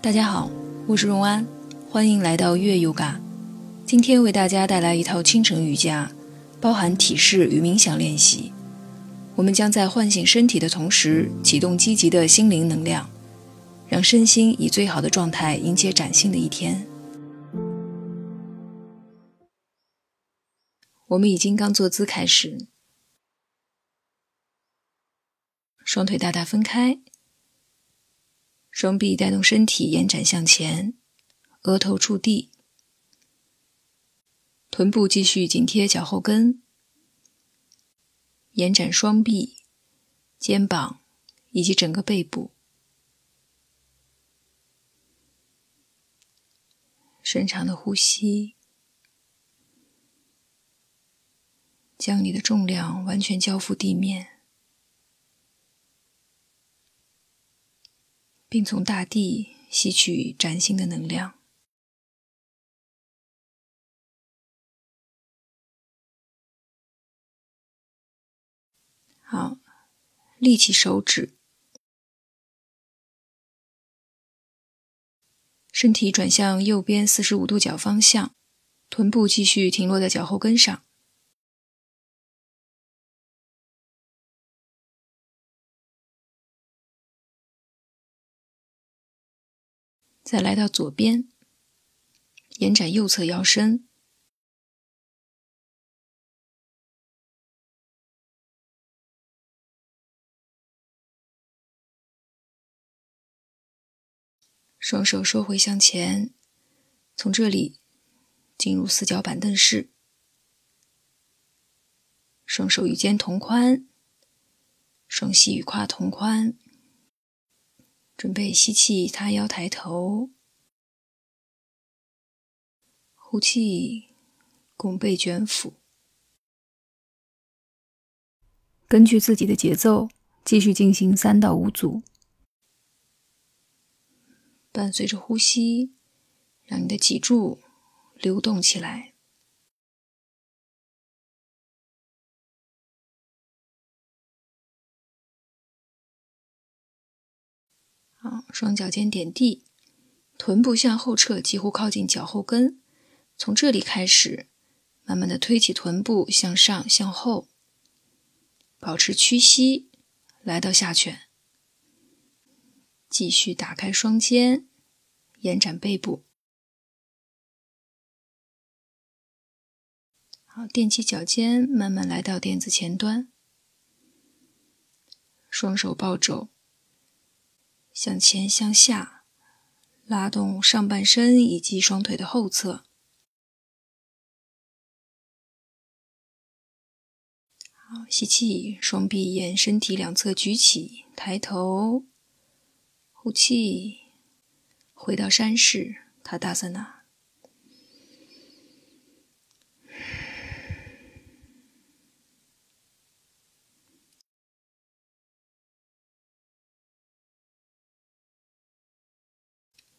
大家好，我是荣安，欢迎来到月 Yoga。今天为大家带来一套清晨瑜伽，包含体式与冥想练习。我们将在唤醒身体的同时，启动积极的心灵能量，让身心以最好的状态迎接崭新的一天。我们以金刚坐姿开始，双腿大大分开，双臂带动身体延展向前，额头触地，臀部继续紧贴脚后跟，延展双臂、肩膀以及整个背部，深长的呼吸。将你的重量完全交付地面，并从大地吸取崭新的能量。好，立起手指，身体转向右边四十五度角方向，臀部继续停落在脚后跟上。再来到左边，延展右侧腰身，双手收回向前，从这里进入四脚板凳式，双手与肩同宽，双膝与胯同宽。准备吸气，塌腰抬头；呼气，拱背卷腹。根据自己的节奏，继续进行三到五组。伴随着呼吸，让你的脊柱流动起来。双脚尖点地，臀部向后撤，几乎靠近脚后跟。从这里开始，慢慢的推起臀部向上向后，保持屈膝，来到下犬。继续打开双肩，延展背部。好，踮起脚尖，慢慢来到垫子前端，双手抱肘。向前向下拉动上半身以及双腿的后侧。好，吸气，双臂沿身体两侧举起，抬头，呼气，回到山式，塔达萨那。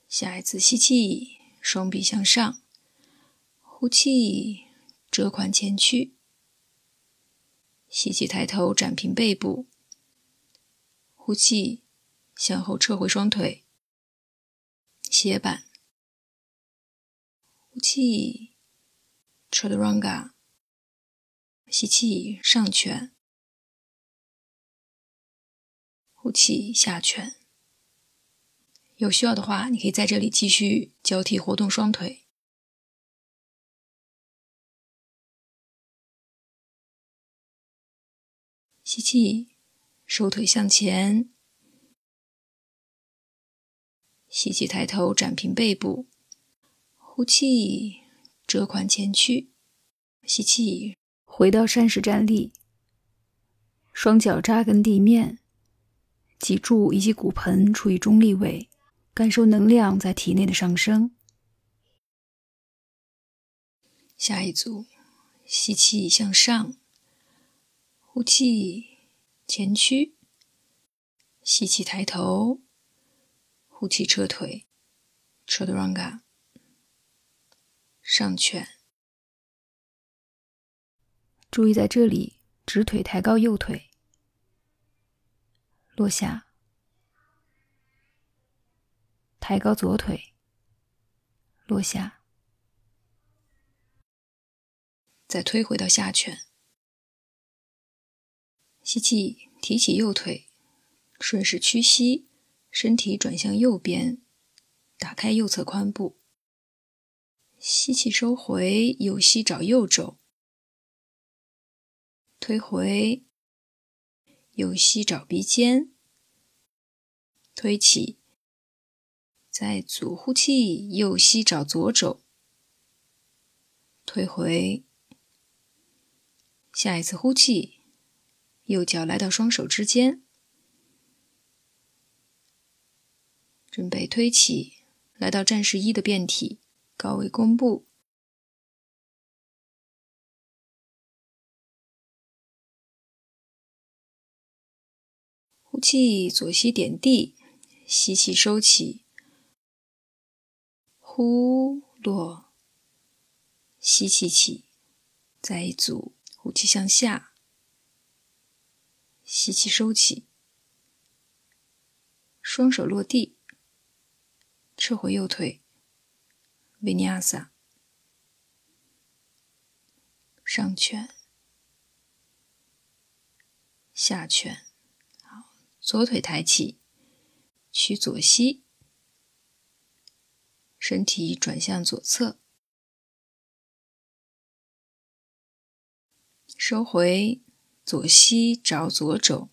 下一次吸气，双臂向上；呼气，折髋前屈。吸气，抬头展平背部；呼气，向后撤回双腿，斜板。呼气，Chaturanga。吸气，上拳；呼气，下拳。有需要的话，你可以在这里继续交替活动双腿。吸气，收腿向前；吸气，抬头展平背部；呼气，折髋前屈；吸气，回到山式站立，双脚扎根地面，脊柱以及骨盆处于中立位。感受能量在体内的上升。下一组，吸气向上，呼气前屈，吸气抬头，呼气撤腿，Chaturanga 上犬。注意在这里，直腿抬高右腿，落下。抬高左腿，落下，再推回到下犬。吸气，提起右腿，顺势屈膝，身体转向右边，打开右侧髋部。吸气，收回，右膝找右肘，推回，右膝找鼻尖，推起，再左呼气，右膝找左肘，退回，下一次呼气。右脚来到双手之间，准备推起，来到战士一的变体，高位弓步。呼气，左膝点地，吸气收起，呼落，吸气起，再一组，呼气向下。吸气，收起，双手落地，撤回右腿，维尼亚萨，上拳，下拳，好，左腿抬起，屈左膝，身体转向左侧，收回。左膝找左肘，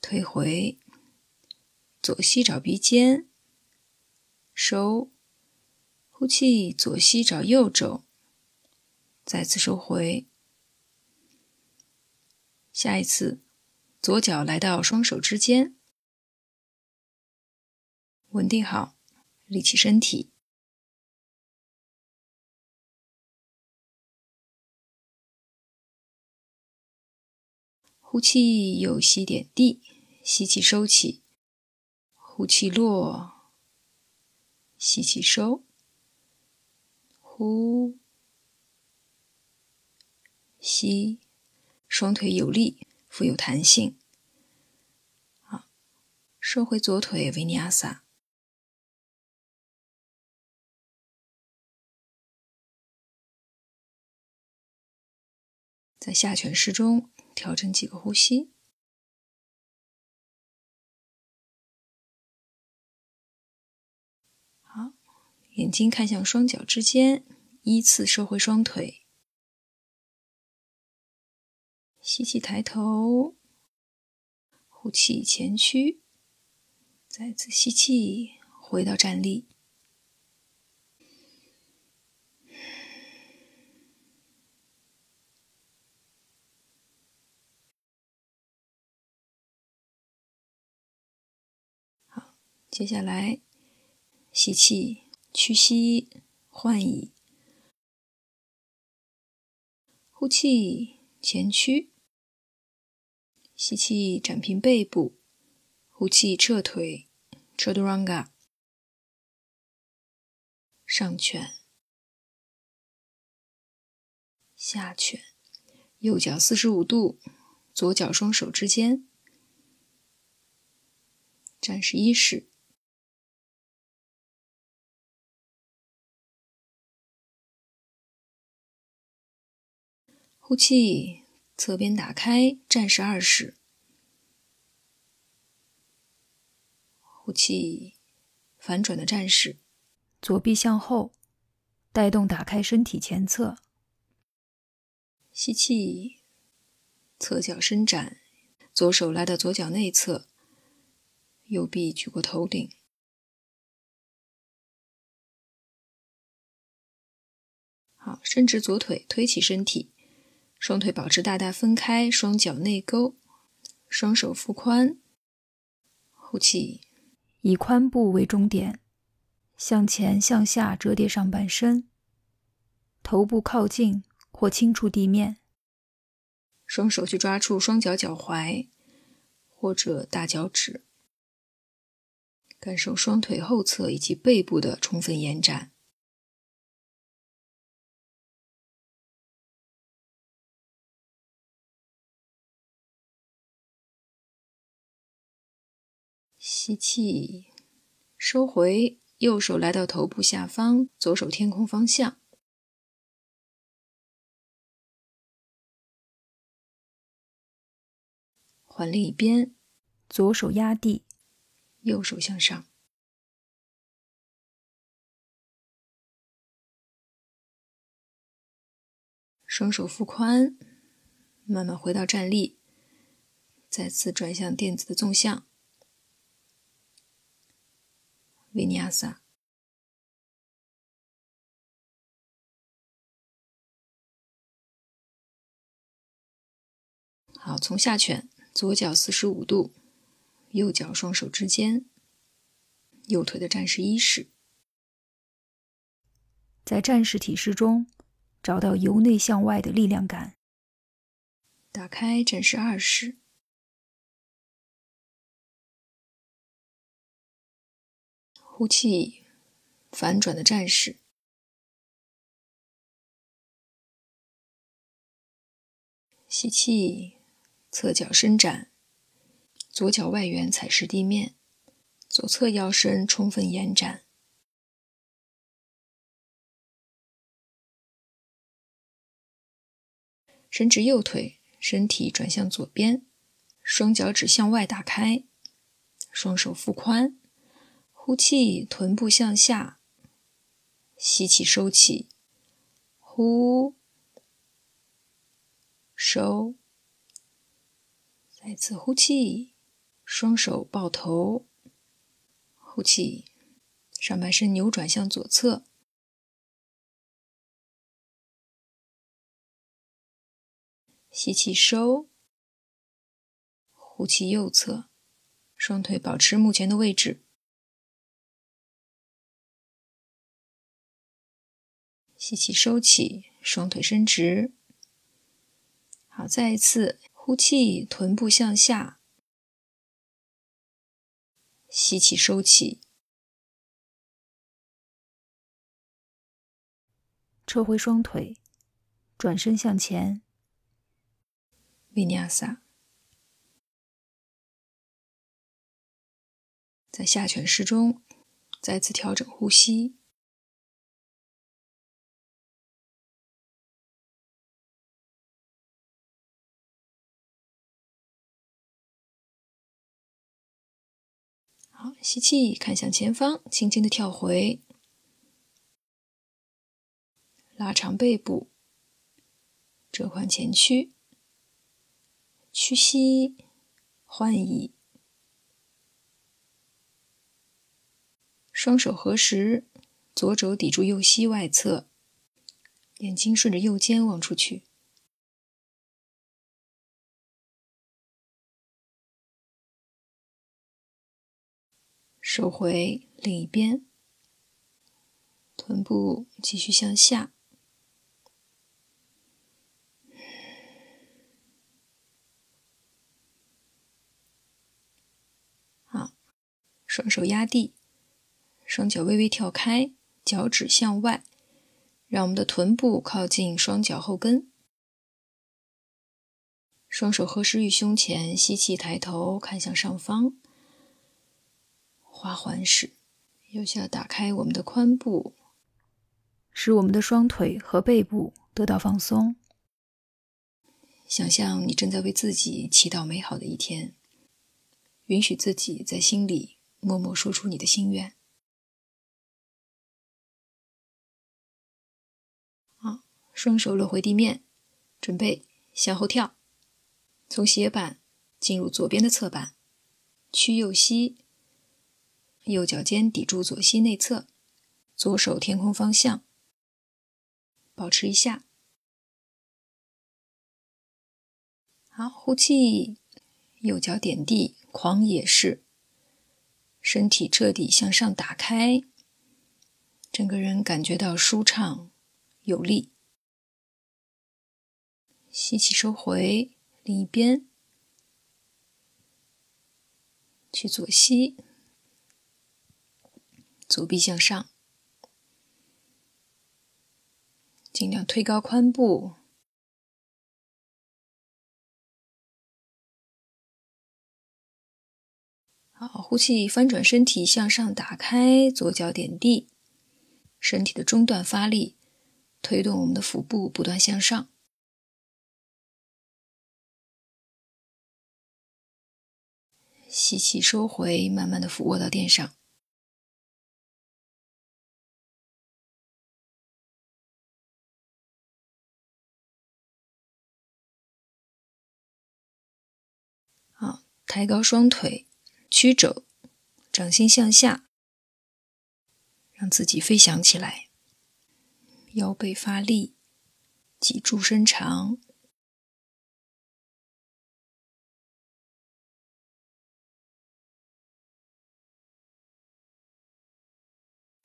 退回；左膝找鼻尖，收。呼气，左膝找右肘，再次收回。下一次，左脚来到双手之间，稳定好，立起身体。呼气，右膝点地，吸气收起，呼气落，吸气收，呼吸，双腿有力，富有弹性。好，收回左腿，维尼亚萨。在下犬式中。调整几个呼吸，好，眼睛看向双脚之间，依次收回双腿，吸气抬头，呼气前屈，再次吸气回到站立。接下来，吸气，屈膝换椅；呼气，前屈。吸气，展平背部；呼气，撤腿，Chaturanga。上拳，下拳，右脚四十五度，左脚双手之间，战士一式。呼气，侧边打开，战士二式。呼气，反转的战士，左臂向后，带动打开身体前侧。吸气，侧脚伸展，左手来到左脚内侧，右臂举过头顶。好，伸直左腿，推起身体。双腿保持大大分开，双脚内勾，双手腹宽。呼气，以髋部为终点，向前向下折叠上半身，头部靠近或轻触地面。双手去抓住双脚脚踝或者大脚趾，感受双腿后侧以及背部的充分延展。吸气，收回，右手来到头部下方，左手天空方向。换另一边，左手压地，右手向上。双手腹宽，慢慢回到站立，再次转向垫子的纵向。维尼亚萨。好，从下犬，左脚四十五度，右脚双手之间，右腿的战士一式，在战士体式中。找到由内向外的力量感。打开战士二式，呼气，反转的战士，吸气，侧脚伸展，左脚外缘踩实地面，左侧腰身充分延展。伸直右腿，身体转向左边，双脚趾向外打开，双手腹宽，呼气，臀部向下，吸气收气，呼，收，再次呼气，双手抱头，呼气，上半身扭转向左侧。吸气收，呼气右侧，双腿保持目前的位置。吸气收起，双腿伸直。好，再一次呼气，臀部向下。吸气收起，撤回双腿，转身向前。维尼亚萨，在下犬式中再次调整呼吸。好，吸气，看向前方，轻轻的跳回，拉长背部，折髋前屈。屈膝，换椅，双手合十，左肘抵住右膝外侧，眼睛顺着右肩望出去，收回另一边，臀部继续向下。双手压地，双脚微微跳开，脚趾向外，让我们的臀部靠近双脚后跟。双手合十于胸前，吸气抬头看向上方，花环式，有效打开我们的髋部，使我们的双腿和背部得到放松。想象你正在为自己祈祷美好的一天，允许自己在心里。默默说出你的心愿。好，双手落回地面，准备向后跳，从斜板进入左边的侧板，屈右膝，右脚尖抵住左膝内侧，左手天空方向，保持一下。好，呼气，右脚点地，狂野式。身体彻底向上打开，整个人感觉到舒畅有力。吸气，收回另一边，去左膝，左臂向上，尽量推高髋部。好，呼气，翻转身体向上打开，左脚点地，身体的中段发力，推动我们的腹部不断向上。吸气，收回，慢慢的俯卧到垫上。抬高双腿。曲肘，掌心向下，让自己飞翔起来。腰背发力，脊柱伸长。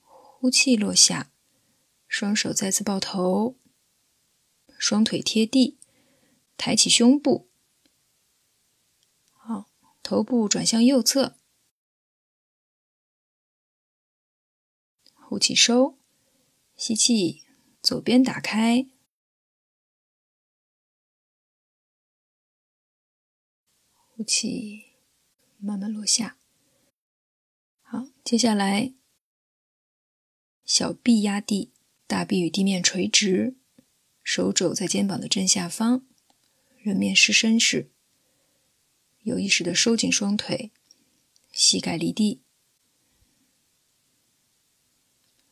呼气落下，双手再次抱头，双腿贴地，抬起胸部。头部转向右侧，呼气收，吸气，左边打开，呼气，慢慢落下。好，接下来小臂压地，大臂与地面垂直，手肘在肩膀的正下方，人面狮身式。有意识的收紧双腿，膝盖离地，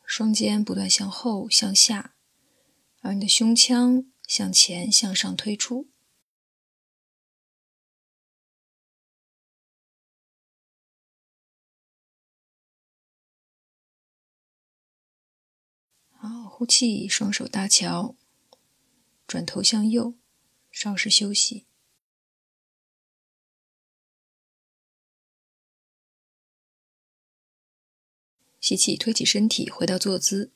双肩不断向后向下，而你的胸腔向前向上推出。好，呼气，双手搭桥，转头向右，稍事休息。吸气，推起身体，回到坐姿，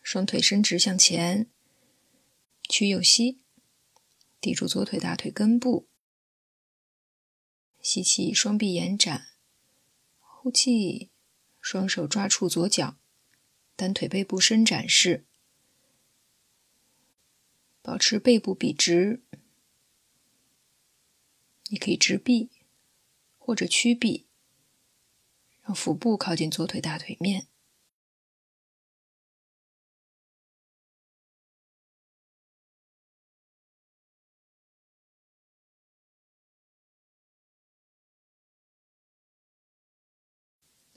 双腿伸直向前，屈右膝，抵住左腿大腿根部。吸气，双臂延展，呼气，双手抓住左脚，单腿背部伸展式，保持背部笔直。你可以直臂或者屈臂。让腹部靠近左腿大腿面。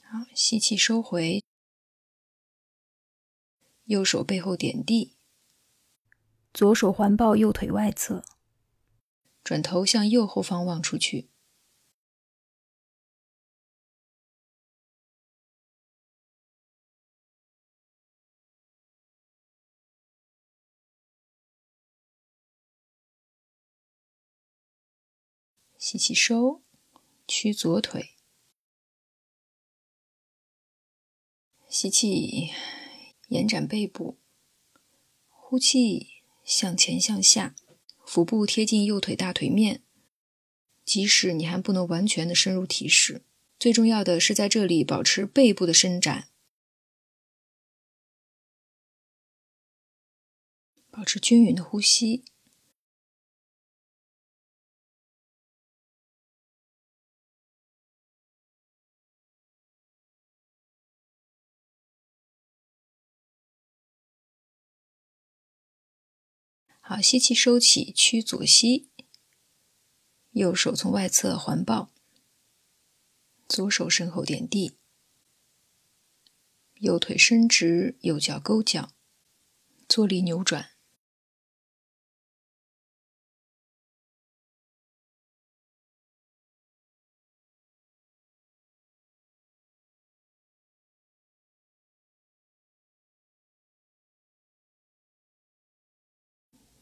好，吸气收回，右手背后点地，左手环抱右腿外侧，转头向右后方望出去。吸气，收，屈左腿。吸气，延展背部。呼气，向前向下，腹部贴近右腿大腿面。即使你还不能完全的深入体式，最重要的是在这里保持背部的伸展，保持均匀的呼吸。好，吸气，收起，屈左膝，右手从外侧环抱，左手身后点地，右腿伸直，右脚勾脚，坐立扭转。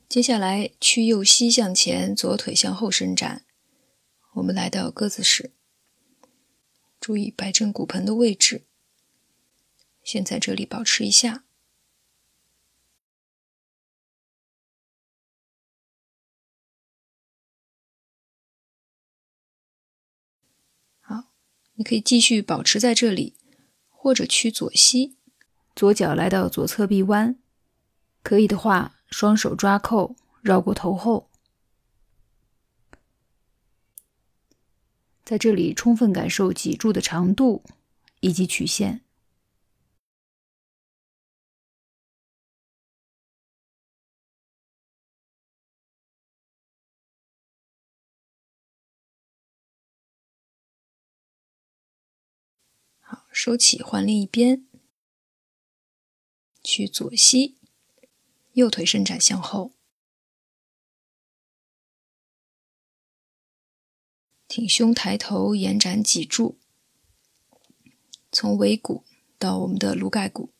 接下来，屈右膝向前，左腿向后伸展。我们来到鸽子式，注意摆正骨盆的位置。先在这里保持一下。好，你可以继续保持在这里，或者屈左膝，左脚来到左侧臂弯。可以的话。双手抓扣，绕过头后。在这里充分感受脊柱的长度以及曲线。好，收起，换另一边，去左膝，右腿伸展向后。挺胸抬头，延展脊柱，从尾骨到我们的颅盖骨。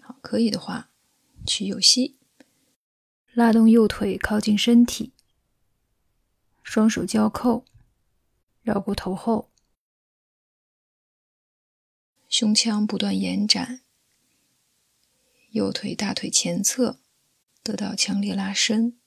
好，可以的话，取右膝，拉动右腿靠近身体，双手交扣，绕过头后。胸腔不断延展，右腿大腿前侧得到强烈拉伸。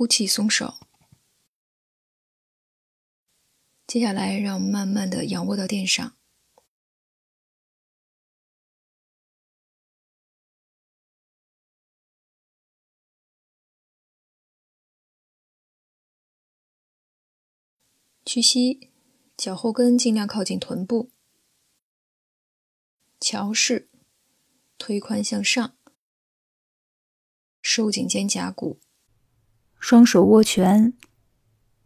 呼气，松手。接下来，让我们慢慢的仰卧到垫上，屈膝，脚后跟尽量靠近臀部，桥式，推髋向上，收紧肩胛骨，双手握拳，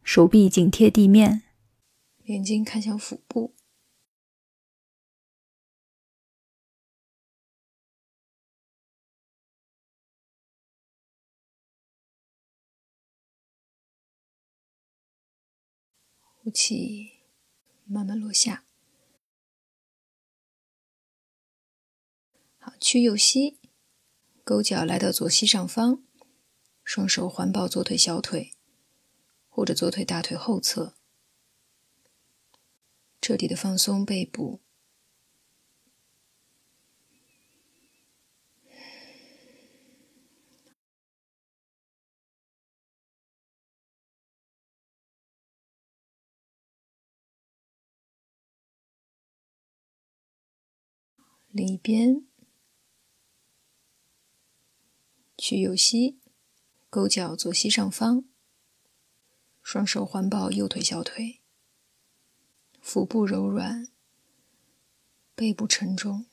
手臂紧贴地面。眼睛看向腹部，呼气，慢慢落下。好，屈右膝，勾脚来到左膝上方，双手环抱左腿小腿，或者左腿大腿后侧。彻底的放松背部，另一边，去右膝，勾脚左膝上方，双手环抱右腿小腿。腹部柔软，背部沉重。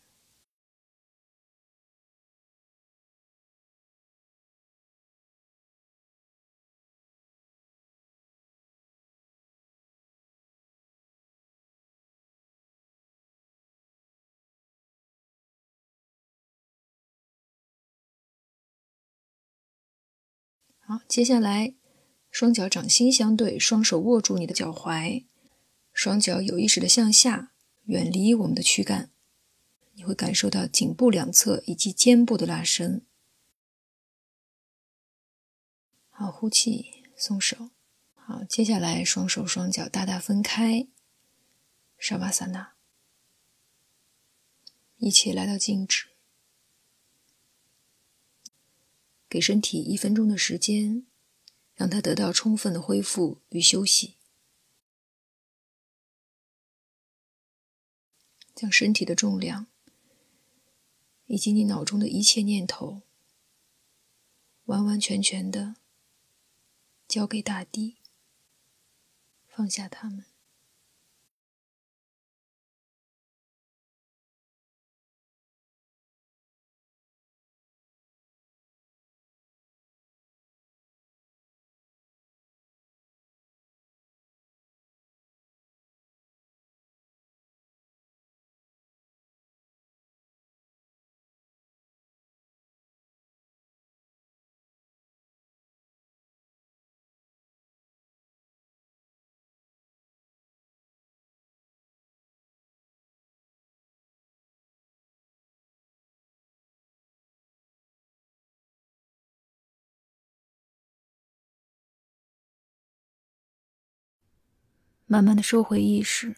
好，接下来双脚掌心相对，双手握住你的脚踝。双脚有意识的向下，远离我们的躯干，你会感受到颈部两侧以及肩部的拉伸。好，呼气，松手。好，接下来双手双脚大大分开，沙巴萨那，一起来到静止，给身体一分钟的时间，让它得到充分的恢复与休息。将身体的重量，以及你脑中的一切念头，完完全全的交给大地，放下他们。慢慢的收回意识，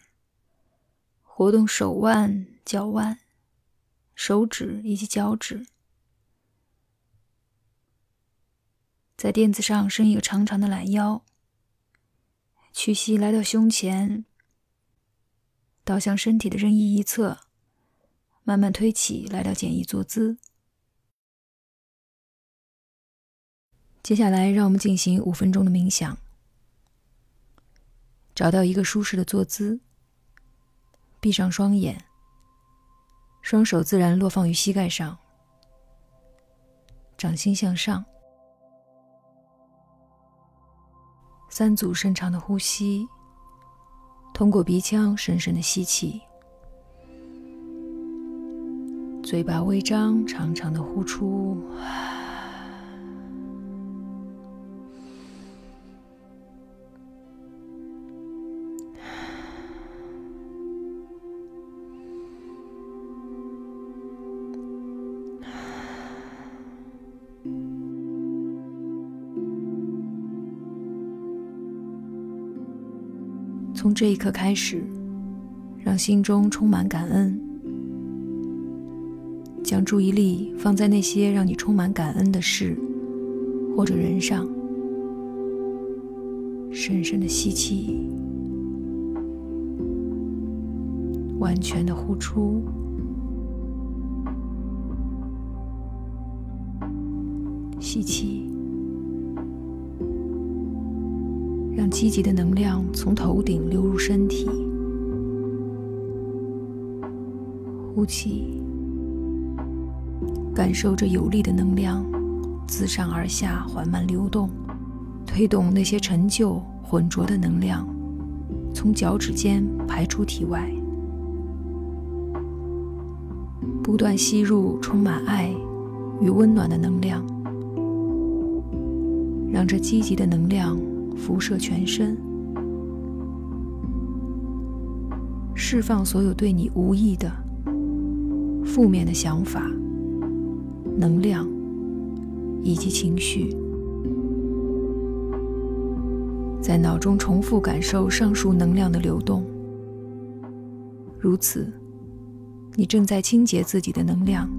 活动手腕、脚腕、手指以及脚趾，在垫子上伸一个长长的懒腰，屈膝来到胸前，倒向身体的任意一侧，慢慢推起来到简易坐姿。接下来，让我们进行五分钟的冥想。找到一个舒适的坐姿，闭上双眼，双手自然落放于膝盖上，掌心向上，三组深长的呼吸，通过鼻腔深深的吸气，嘴巴微张，长长的呼出。从这一刻开始，让心中充满感恩，将注意力放在那些让你充满感恩的事或者人上。深深的吸气，完全的呼出，吸气。让积极的能量从头顶流入身体，呼气，感受着有力的能量自上而下缓慢流动，推动那些陈旧浑浊的能量从脚趾间排出体外，不断吸入充满爱与温暖的能量，让这积极的能量。辐射全身，释放所有对你无益的、负面的想法、能量以及情绪，在脑中重复感受上述能量的流动。如此，你正在清洁自己的能量，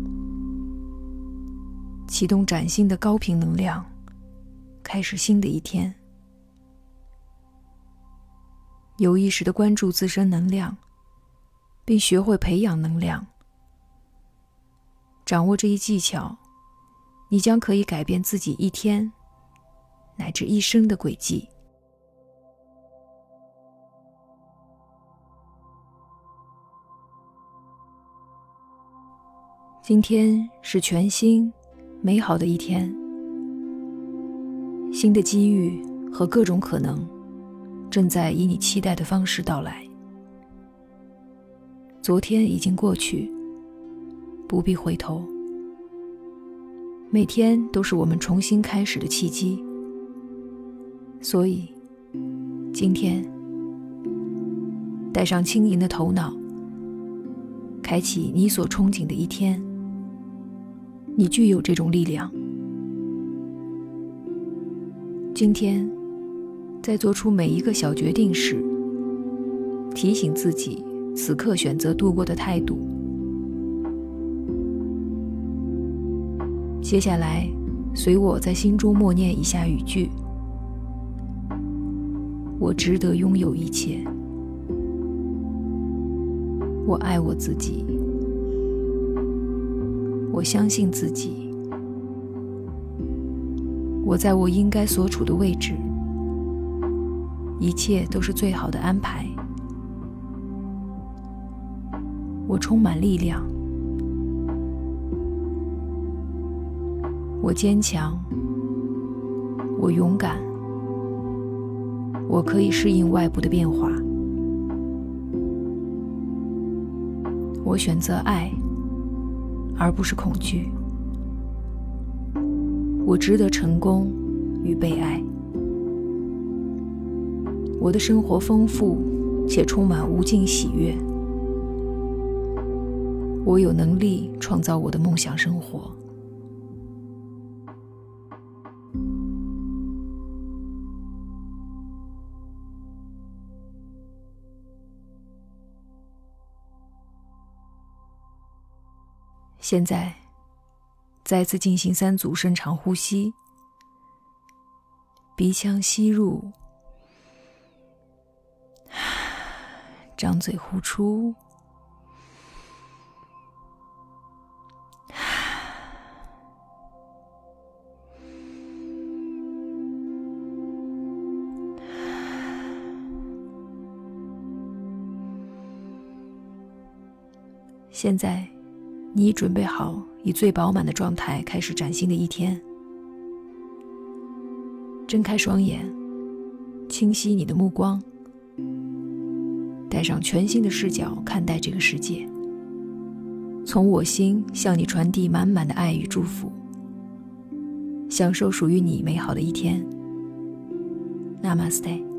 启动崭新的高频能量，开始新的一天。有意识的关注自身能量，并学会培养能量。掌握这一技巧，你将可以改变自己一天乃至一生的轨迹。今天是全新、美好的一天，新的机遇和各种可能。正在以你期待的方式到来。昨天已经过去，不必回头。每天都是我们重新开始的契机，所以今天带上轻盈的头脑，开启你所憧憬的一天。你具有这种力量。今天。在做出每一个小决定时，提醒自己此刻选择度过的态度。接下来，随我在心中默念以下语句：我值得拥有一切，我爱我自己，我相信自己，我在我应该所处的位置。一切都是最好的安排。我充满力量，我坚强，我勇敢，我可以适应外部的变化。我选择爱，而不是恐惧。我值得成功与被爱。我的生活丰富且充满无尽喜悦。我有能力创造我的梦想生活。现在再次进行三组深长呼吸。鼻腔吸入。张嘴呼出。现在，你已准备好以最饱满的状态开始崭新的一天。睁开双眼，清晰你的目光，带上全新的视角看待这个世界。从我心向你传递满满的爱与祝福。享受属于你美好的一天。Namaste。